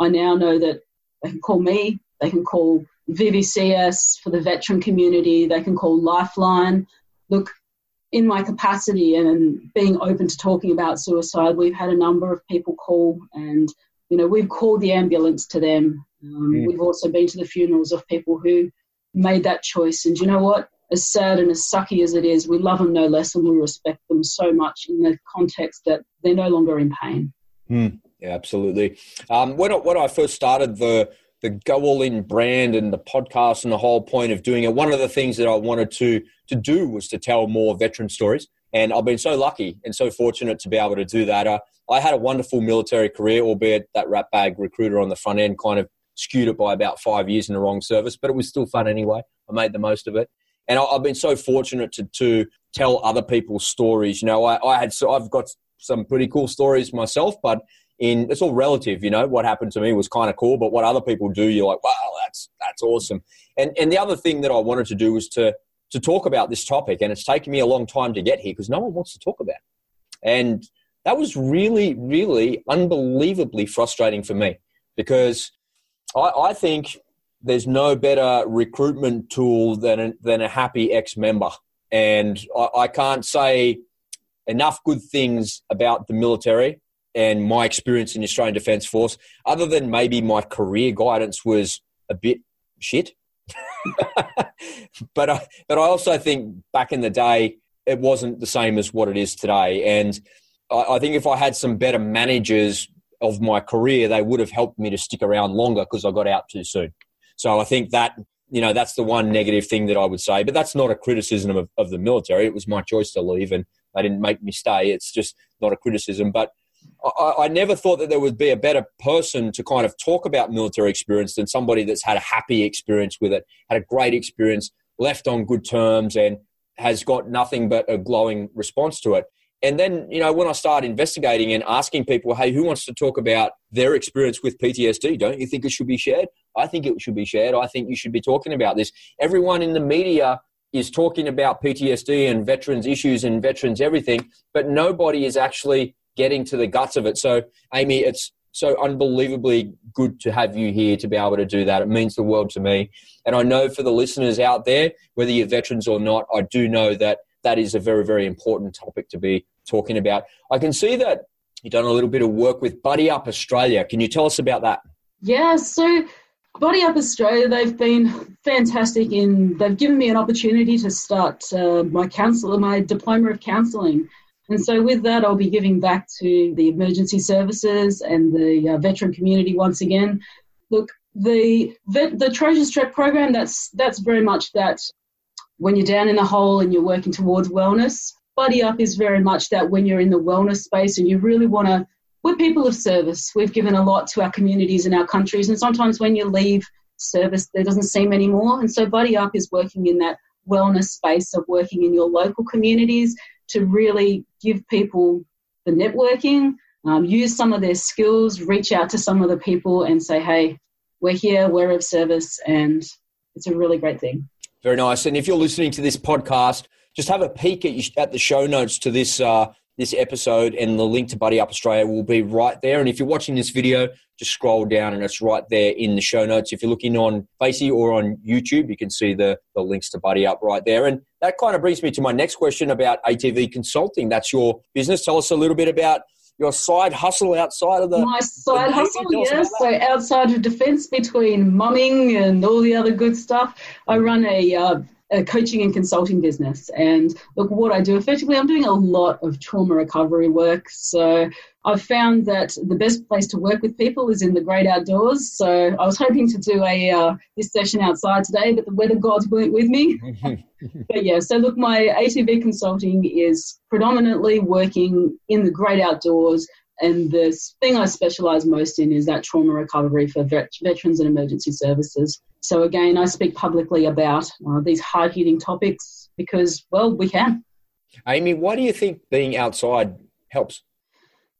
I now know that they can call me, they can call VVCS for the veteran community, they can call Lifeline. Look, in my capacity and being open to talking about suicide, we've had a number of people call, and you know we've called the ambulance to them. Um, mm. We've also been to the funerals of people who made that choice, and you know what? As sad and as sucky as it is, we love them no less, and we respect them so much in the context that they're no longer in pain. Mm. Yeah, absolutely. Um, when, when I first started the the go all in brand and the podcast and the whole point of doing it. One of the things that I wanted to to do was to tell more veteran stories, and I've been so lucky and so fortunate to be able to do that. Uh, I had a wonderful military career, albeit that rat bag recruiter on the front end kind of skewed it by about five years in the wrong service, but it was still fun anyway. I made the most of it, and I, have been so fortunate to to tell other people's stories. You know, I, I had so I've got some pretty cool stories myself, but in it's all relative, you know. What happened to me was kind of cool, but what other people do, you're like, wow, that's that's awesome. And and the other thing that I wanted to do was to to talk about this topic, and it's taken me a long time to get here because no one wants to talk about it. And that was really, really unbelievably frustrating for me because I, I think there's no better recruitment tool than a, than a happy ex member. And I, I can't say enough good things about the military and my experience in the Australian Defence Force, other than maybe my career guidance was a bit shit. but I, but I also think back in the day it wasn't the same as what it is today, and I, I think if I had some better managers of my career, they would have helped me to stick around longer because I got out too soon. So I think that you know that's the one negative thing that I would say, but that's not a criticism of, of the military. It was my choice to leave, and they didn't make me stay. It's just not a criticism, but I, I, never thought that there would be a better person to kind of talk about military experience than somebody that's had a happy experience with it, had a great experience, left on good terms, and has got nothing but a glowing response to it. And then, you know, when I started investigating and asking people, hey, who wants to talk about their experience with PTSD? Don't you think it should be shared? I think it should be shared. I think you should be talking about this. Everyone in the media is talking about PTSD and veterans issues and veterans everything, but nobody is actually getting to the guts of it. So, Amy, it's so unbelievably good to have you here to be able to do that. It means the world to me. And I know for the listeners out there, whether you're veterans or not, I do know that that is a very, very important topic to be talking about. I can see that you've done a little bit of work with Buddy Up Australia. Can you tell us about that? Yeah, so Buddy Up Australia, they've been fantastic in, they've given me an opportunity to start uh, my counsel, my diploma of counselling. And so, with that, I'll be giving back to the emergency services and the uh, veteran community once again. Look, the the Trojan's Trek program that's that's very much that when you're down in the hole and you're working towards wellness. Buddy Up is very much that when you're in the wellness space and you really want to. We're people of service. We've given a lot to our communities and our countries, and sometimes when you leave service, there doesn't seem anymore. And so, Buddy Up is working in that wellness space of working in your local communities to really give people the networking, um, use some of their skills, reach out to some of the people and say, hey, we're here, we're of service, and it's a really great thing. Very nice. And if you're listening to this podcast, just have a peek at, at the show notes to this uh, this episode, and the link to Buddy Up Australia will be right there. And if you're watching this video, just scroll down, and it's right there in the show notes. If you're looking on Facey or on YouTube, you can see the the links to Buddy Up right there. And that kind of brings me to my next question about ATV Consulting. That's your business. Tell us a little bit about your side hustle outside of the my side the hustle yes so outside of defence between mumming and all the other good stuff i run a uh, a coaching and consulting business. And look, what I do effectively, I'm doing a lot of trauma recovery work. So I've found that the best place to work with people is in the great outdoors. So I was hoping to do a uh, this session outside today, but the weather gods weren't with me. but yeah, so look, my ATV consulting is predominantly working in the great outdoors and the thing I specialise most in is that trauma recovery for vet- veterans and emergency services. So, again, I speak publicly about uh, these hard hitting topics because, well, we can. Amy, why do you think being outside helps?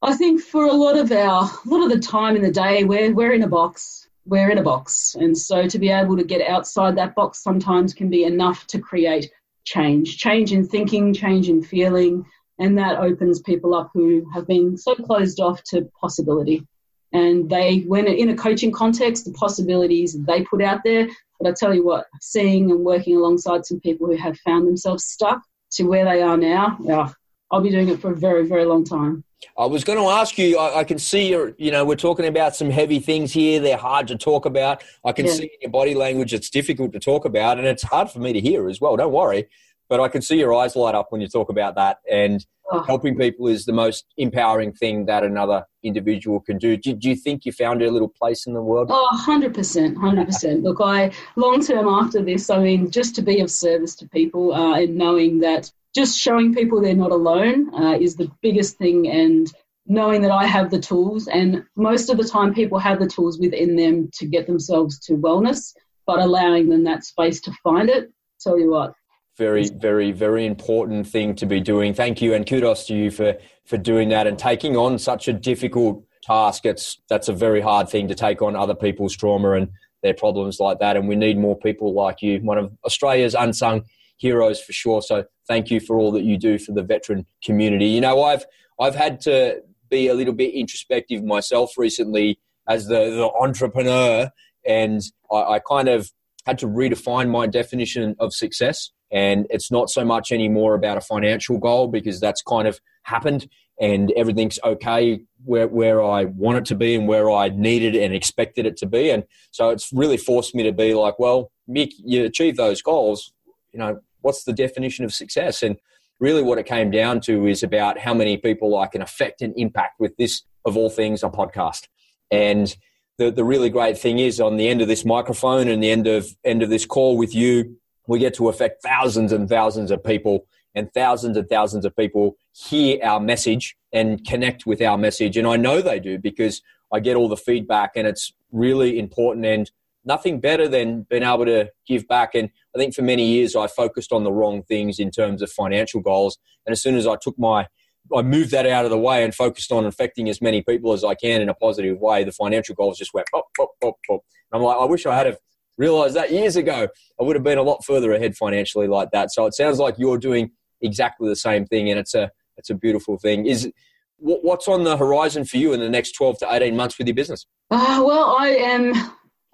I think for a lot of our, a lot of the time in the day, we're, we're in a box. We're in a box. And so to be able to get outside that box sometimes can be enough to create change change in thinking, change in feeling, and that opens people up who have been so closed off to possibility. And they, when in a coaching context, the possibilities they put out there. But I tell you what, seeing and working alongside some people who have found themselves stuck to where they are now, yeah, I'll be doing it for a very, very long time. I was going to ask you. I, I, can see you're. You know, we're talking about some heavy things here. They're hard to talk about. I can yeah. see in your body language it's difficult to talk about, and it's hard for me to hear as well. Don't worry but I can see your eyes light up when you talk about that. And oh. helping people is the most empowering thing that another individual can do. do. Do, you think you found a little place in the world? Oh, 100%. 100%. Look, I, long term after this, I mean, just to be of service to people uh, and knowing that just showing people they're not alone uh, is the biggest thing. And knowing that I have the tools, and most of the time, people have the tools within them to get themselves to wellness, but allowing them that space to find it. Tell you what, very, very, very important thing to be doing. Thank you, and kudos to you for for doing that and taking on such a difficult task. It's that's a very hard thing to take on other people's trauma and their problems like that. And we need more people like you, one of Australia's unsung heroes for sure. So thank you for all that you do for the veteran community. You know, I've I've had to be a little bit introspective myself recently as the, the entrepreneur, and I, I kind of had to redefine my definition of success. And it's not so much anymore about a financial goal because that's kind of happened and everything's okay where, where I want it to be and where I needed and expected it to be. And so it's really forced me to be like, well, Mick, you achieve those goals. You know, what's the definition of success? And really what it came down to is about how many people I can affect and impact with this, of all things, a podcast. And the, the really great thing is on the end of this microphone and the end of end of this call with you, we get to affect thousands and thousands of people, and thousands and thousands of people hear our message and connect with our message. And I know they do because I get all the feedback and it's really important and nothing better than being able to give back. And I think for many years I focused on the wrong things in terms of financial goals. And as soon as I took my I moved that out of the way and focused on affecting as many people as I can in a positive way. The financial goals just went pop, pop, pop, pop. And I'm like, I wish I had have realized that years ago. I would have been a lot further ahead financially like that. So it sounds like you're doing exactly the same thing, and it's a it's a beautiful thing. Is what's on the horizon for you in the next 12 to 18 months with your business? Uh, well, I am.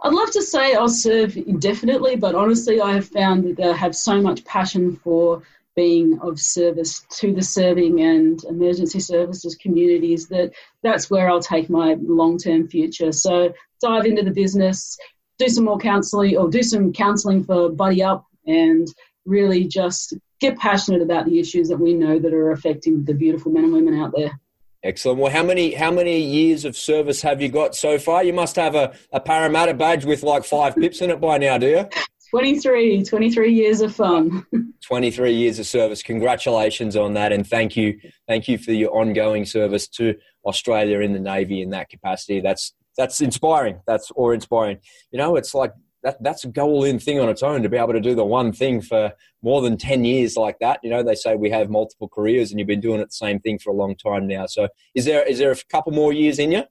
I'd love to say I'll serve indefinitely, but honestly, I have found that I have so much passion for being of service to the serving and emergency services communities that that's where I'll take my long term future. So dive into the business, do some more counselling or do some counselling for Buddy Up and really just get passionate about the issues that we know that are affecting the beautiful men and women out there. Excellent. Well, how many how many years of service have you got so far? You must have a, a Parramatta badge with like five pips in it by now, do you? 23, 23 years of fun. 23 years of service. Congratulations on that, and thank you, thank you for your ongoing service to Australia in the Navy in that capacity. That's that's inspiring. That's or inspiring. You know, it's like that, that's a goal in thing on its own to be able to do the one thing for more than 10 years like that. You know, they say we have multiple careers and you've been doing it the same thing for a long time now. So is there, is there a couple more years in you?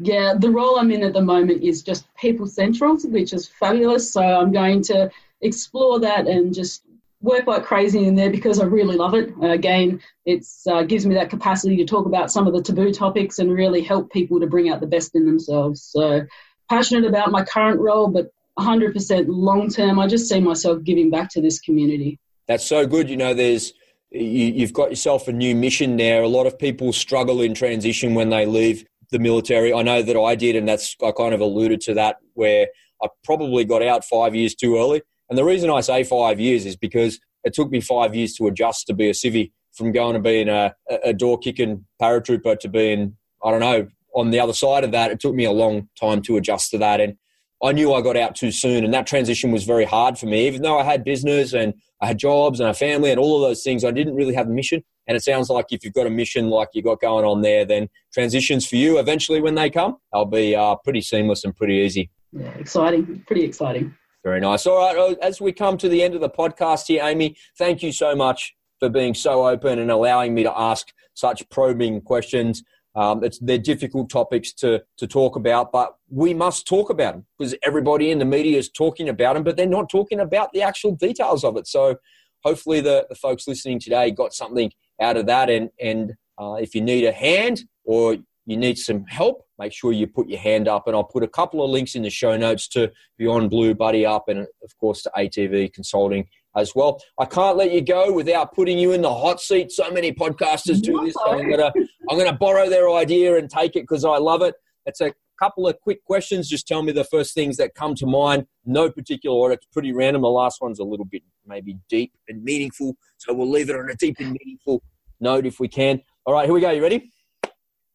Yeah, the role I'm in at the moment is just people central, which is fabulous. So I'm going to explore that and just work like crazy in there because I really love it. Uh, again, it uh, gives me that capacity to talk about some of the taboo topics and really help people to bring out the best in themselves. So passionate about my current role, but 100% long term, I just see myself giving back to this community. That's so good. You know, there's you, have got yourself a new mission there. A lot of people struggle in transition when they leave the military. I know that I did, and that's I kind of alluded to that where I probably got out five years too early. And the reason I say five years is because it took me five years to adjust to be a civvy from going to being a, a door kicking paratrooper to being I don't know on the other side of that, it took me a long time to adjust to that. And I knew I got out too soon, and that transition was very hard for me. Even though I had business and I had jobs and a family and all of those things, I didn't really have a mission. And it sounds like if you've got a mission like you got going on there, then transitions for you eventually when they come, they'll be uh, pretty seamless and pretty easy. Yeah, exciting, pretty exciting. Very nice. All right, uh, as we come to the end of the podcast here, Amy, thank you so much for being so open and allowing me to ask such probing questions. Um, they're difficult topics to, to talk about, but we must talk about them because everybody in the media is talking about them, but they're not talking about the actual details of it. So hopefully the, the folks listening today got something out of that. And, and uh, if you need a hand or you need some help, make sure you put your hand up. And I'll put a couple of links in the show notes to Beyond Blue, Buddy Up, and of course to ATV Consulting as well. I can't let you go without putting you in the hot seat. So many podcasters do this. So I'm gonna I'm gonna borrow their idea and take it because I love it. It's a couple of quick questions. Just tell me the first things that come to mind. No particular order. It's pretty random. The last one's a little bit maybe deep and meaningful. So we'll leave it on a deep and meaningful note if we can. All right, here we go. You ready?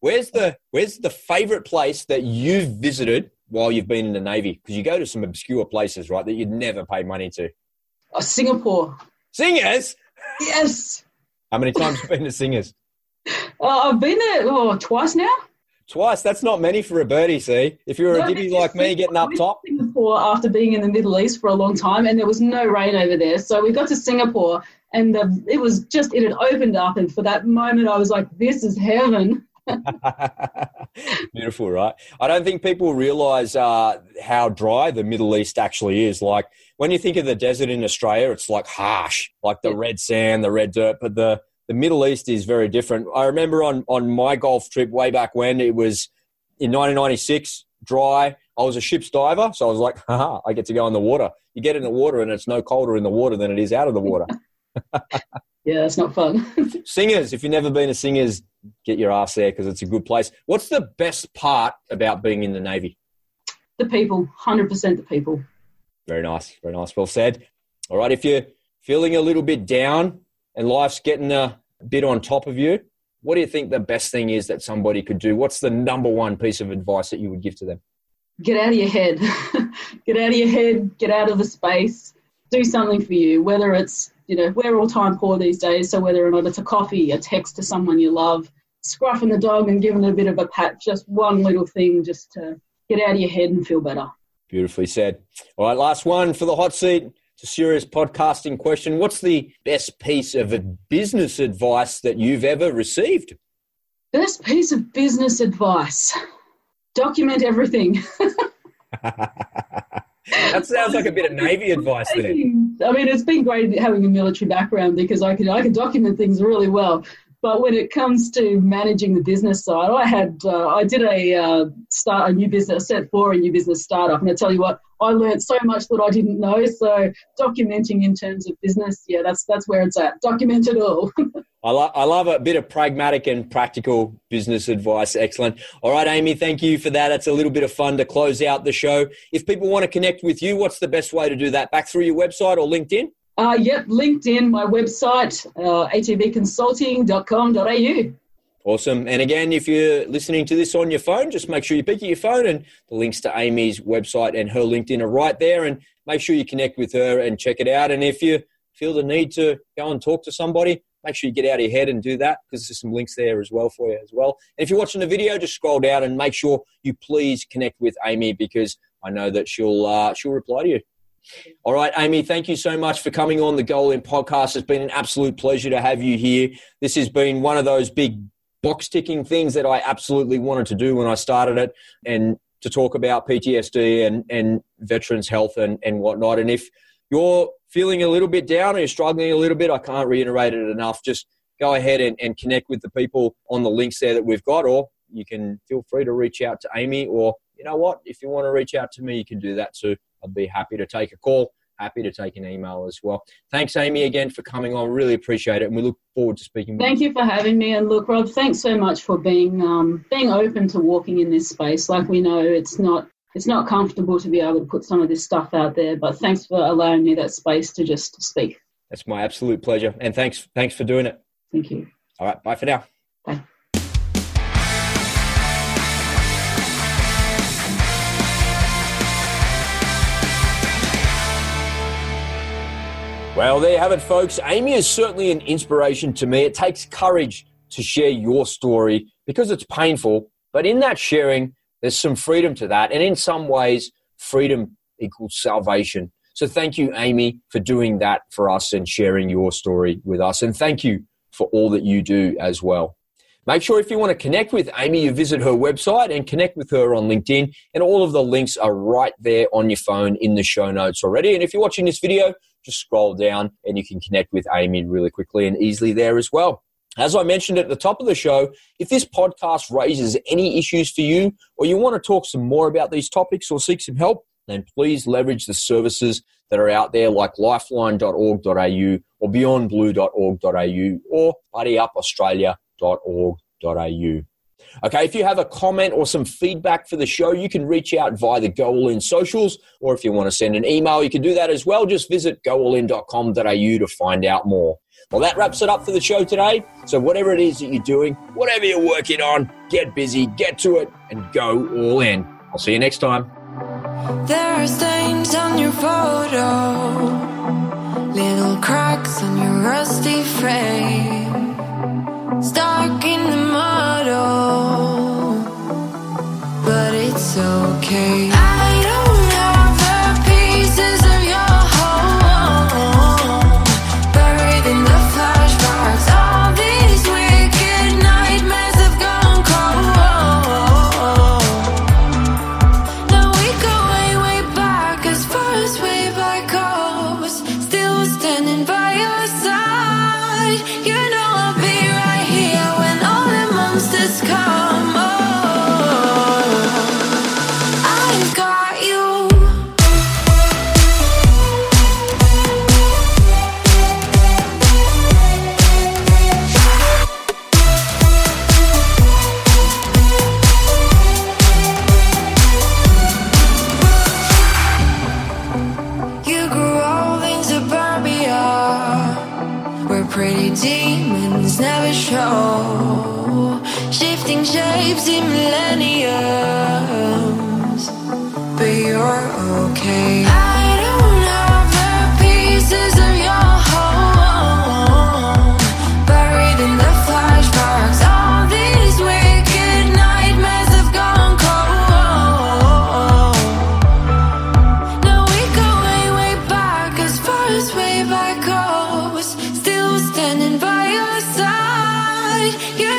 Where's the Where's the favorite place that you've visited while you've been in the Navy? Because you go to some obscure places, right, that you'd never pay money to. Oh, Singapore. Singers? Yes. How many times have you been to Singers? Uh, I've been there oh, twice now. Twice. That's not many for a birdie, see? If you're no, a gibby like me getting up top. Singapore after being in the Middle East for a long time and there was no rain over there. So we got to Singapore and the, it was just, it had opened up. And for that moment, I was like, this is heaven. Beautiful, right? I don't think people realize uh, how dry the Middle East actually is. Like when you think of the desert in Australia, it's like harsh, like the red sand, the red dirt. But the the Middle East is very different. I remember on on my Gulf trip way back when it was in 1996, dry. I was a ship's diver, so I was like, haha, I get to go in the water. You get in the water, and it's no colder in the water than it is out of the water. yeah, it's not fun. singers, if you've never been a Singers, get your ass there because it's a good place. What's the best part about being in the Navy? The people, 100% the people. Very nice, very nice. Well said. All right, if you're feeling a little bit down and life's getting a bit on top of you, what do you think the best thing is that somebody could do? What's the number one piece of advice that you would give to them? Get out of your head. get out of your head, get out of the space, do something for you, whether it's you know, we're all time poor these days. So whether or not it's a coffee, a text to someone you love, scruffing the dog and giving it a bit of a pat, just one little thing just to get out of your head and feel better. Beautifully said. All right, last one for the hot seat. It's a serious podcasting question. What's the best piece of business advice that you've ever received? Best piece of business advice document everything. that sounds like a bit of Navy advice there. I mean, it's been great having a military background because I can I can document things really well. But when it comes to managing the business side, I had uh, I did a uh, start a new business set for a new business startup, and I tell you what, I learned so much that I didn't know. So documenting in terms of business, yeah, that's that's where it's at. Document it all. I, lo- I love a bit of pragmatic and practical business advice. Excellent. All right, Amy, thank you for that. That's a little bit of fun to close out the show. If people want to connect with you, what's the best way to do that? Back through your website or LinkedIn? Uh, yep, LinkedIn, my website, uh, atvconsulting.com.au. Awesome. And again, if you're listening to this on your phone, just make sure you pick up your phone and the links to Amy's website and her LinkedIn are right there. And make sure you connect with her and check it out. And if you feel the need to go and talk to somebody, make sure you get out of your head and do that because there's some links there as well for you as well. And if you're watching the video, just scroll down and make sure you please connect with Amy because I know that she'll uh, she'll reply to you. All right, Amy, thank you so much for coming on the Go In podcast. It's been an absolute pleasure to have you here. This has been one of those big box ticking things that I absolutely wanted to do when I started it and to talk about PTSD and, and veterans health and, and whatnot. And if you're feeling a little bit down or you're struggling a little bit, I can't reiterate it enough. Just go ahead and, and connect with the people on the links there that we've got, or you can feel free to reach out to Amy, or you know what, if you want to reach out to me, you can do that too. I'd be happy to take a call, happy to take an email as well. Thanks, Amy, again for coming on. Really appreciate it, and we look forward to speaking. Thank you. you for having me, and look, Rob, thanks so much for being um, being open to walking in this space. Like we know, it's not it's not comfortable to be able to put some of this stuff out there. But thanks for allowing me that space to just speak. That's my absolute pleasure, and thanks thanks for doing it. Thank you. All right, bye for now. Bye. Well, there you have it, folks. Amy is certainly an inspiration to me. It takes courage to share your story because it's painful, but in that sharing, there's some freedom to that. And in some ways, freedom equals salvation. So thank you, Amy, for doing that for us and sharing your story with us. And thank you for all that you do as well. Make sure if you want to connect with Amy, you visit her website and connect with her on LinkedIn. And all of the links are right there on your phone in the show notes already. And if you're watching this video, just scroll down and you can connect with Amy really quickly and easily there as well. As I mentioned at the top of the show, if this podcast raises any issues for you or you want to talk some more about these topics or seek some help, then please leverage the services that are out there like lifeline.org.au or beyondblue.org.au or buddyupaustralia.org.au. Okay, if you have a comment or some feedback for the show, you can reach out via the Go All In socials, or if you want to send an email, you can do that as well. Just visit goallin.com.au to find out more. Well, that wraps it up for the show today. So, whatever it is that you're doing, whatever you're working on, get busy, get to it, and go all in. I'll see you next time. There are stains on your photo, little cracks on your rusty frame, stuck in the mud, oh, but it's okay. all you